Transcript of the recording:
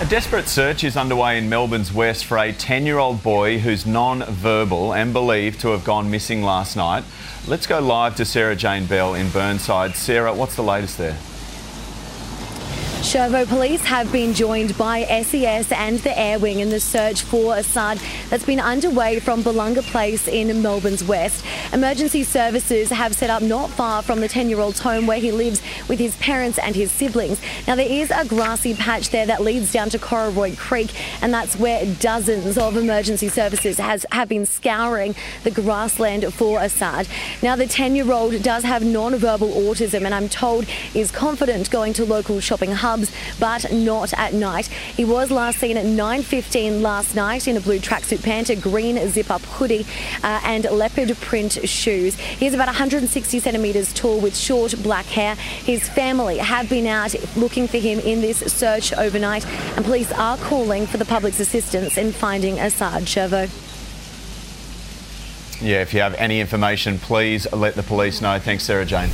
A desperate search is underway in Melbourne's West for a 10 year old boy who's non verbal and believed to have gone missing last night. Let's go live to Sarah Jane Bell in Burnside. Sarah, what's the latest there? Chervo police have been joined by SES and the Air Wing in the search for Assad that's been underway from Bullunga Place in Melbourne's West. Emergency services have set up not far from the 10 year old's home where he lives with his parents and his siblings. Now, there is a grassy patch there that leads down to Kororoit Creek, and that's where dozens of emergency services has, have been scouring the grassland for Assad. Now, the 10 year old does have non verbal autism, and I'm told is confident going to local shopping hubs but not at night. He was last seen at 9.15 last night in a blue tracksuit pant, a green zip-up hoodie uh, and leopard print shoes. He's about 160 centimetres tall with short black hair. His family have been out looking for him in this search overnight and police are calling for the public's assistance in finding Assad Chervo. Yeah, if you have any information, please let the police know. Thanks, Sarah Jane.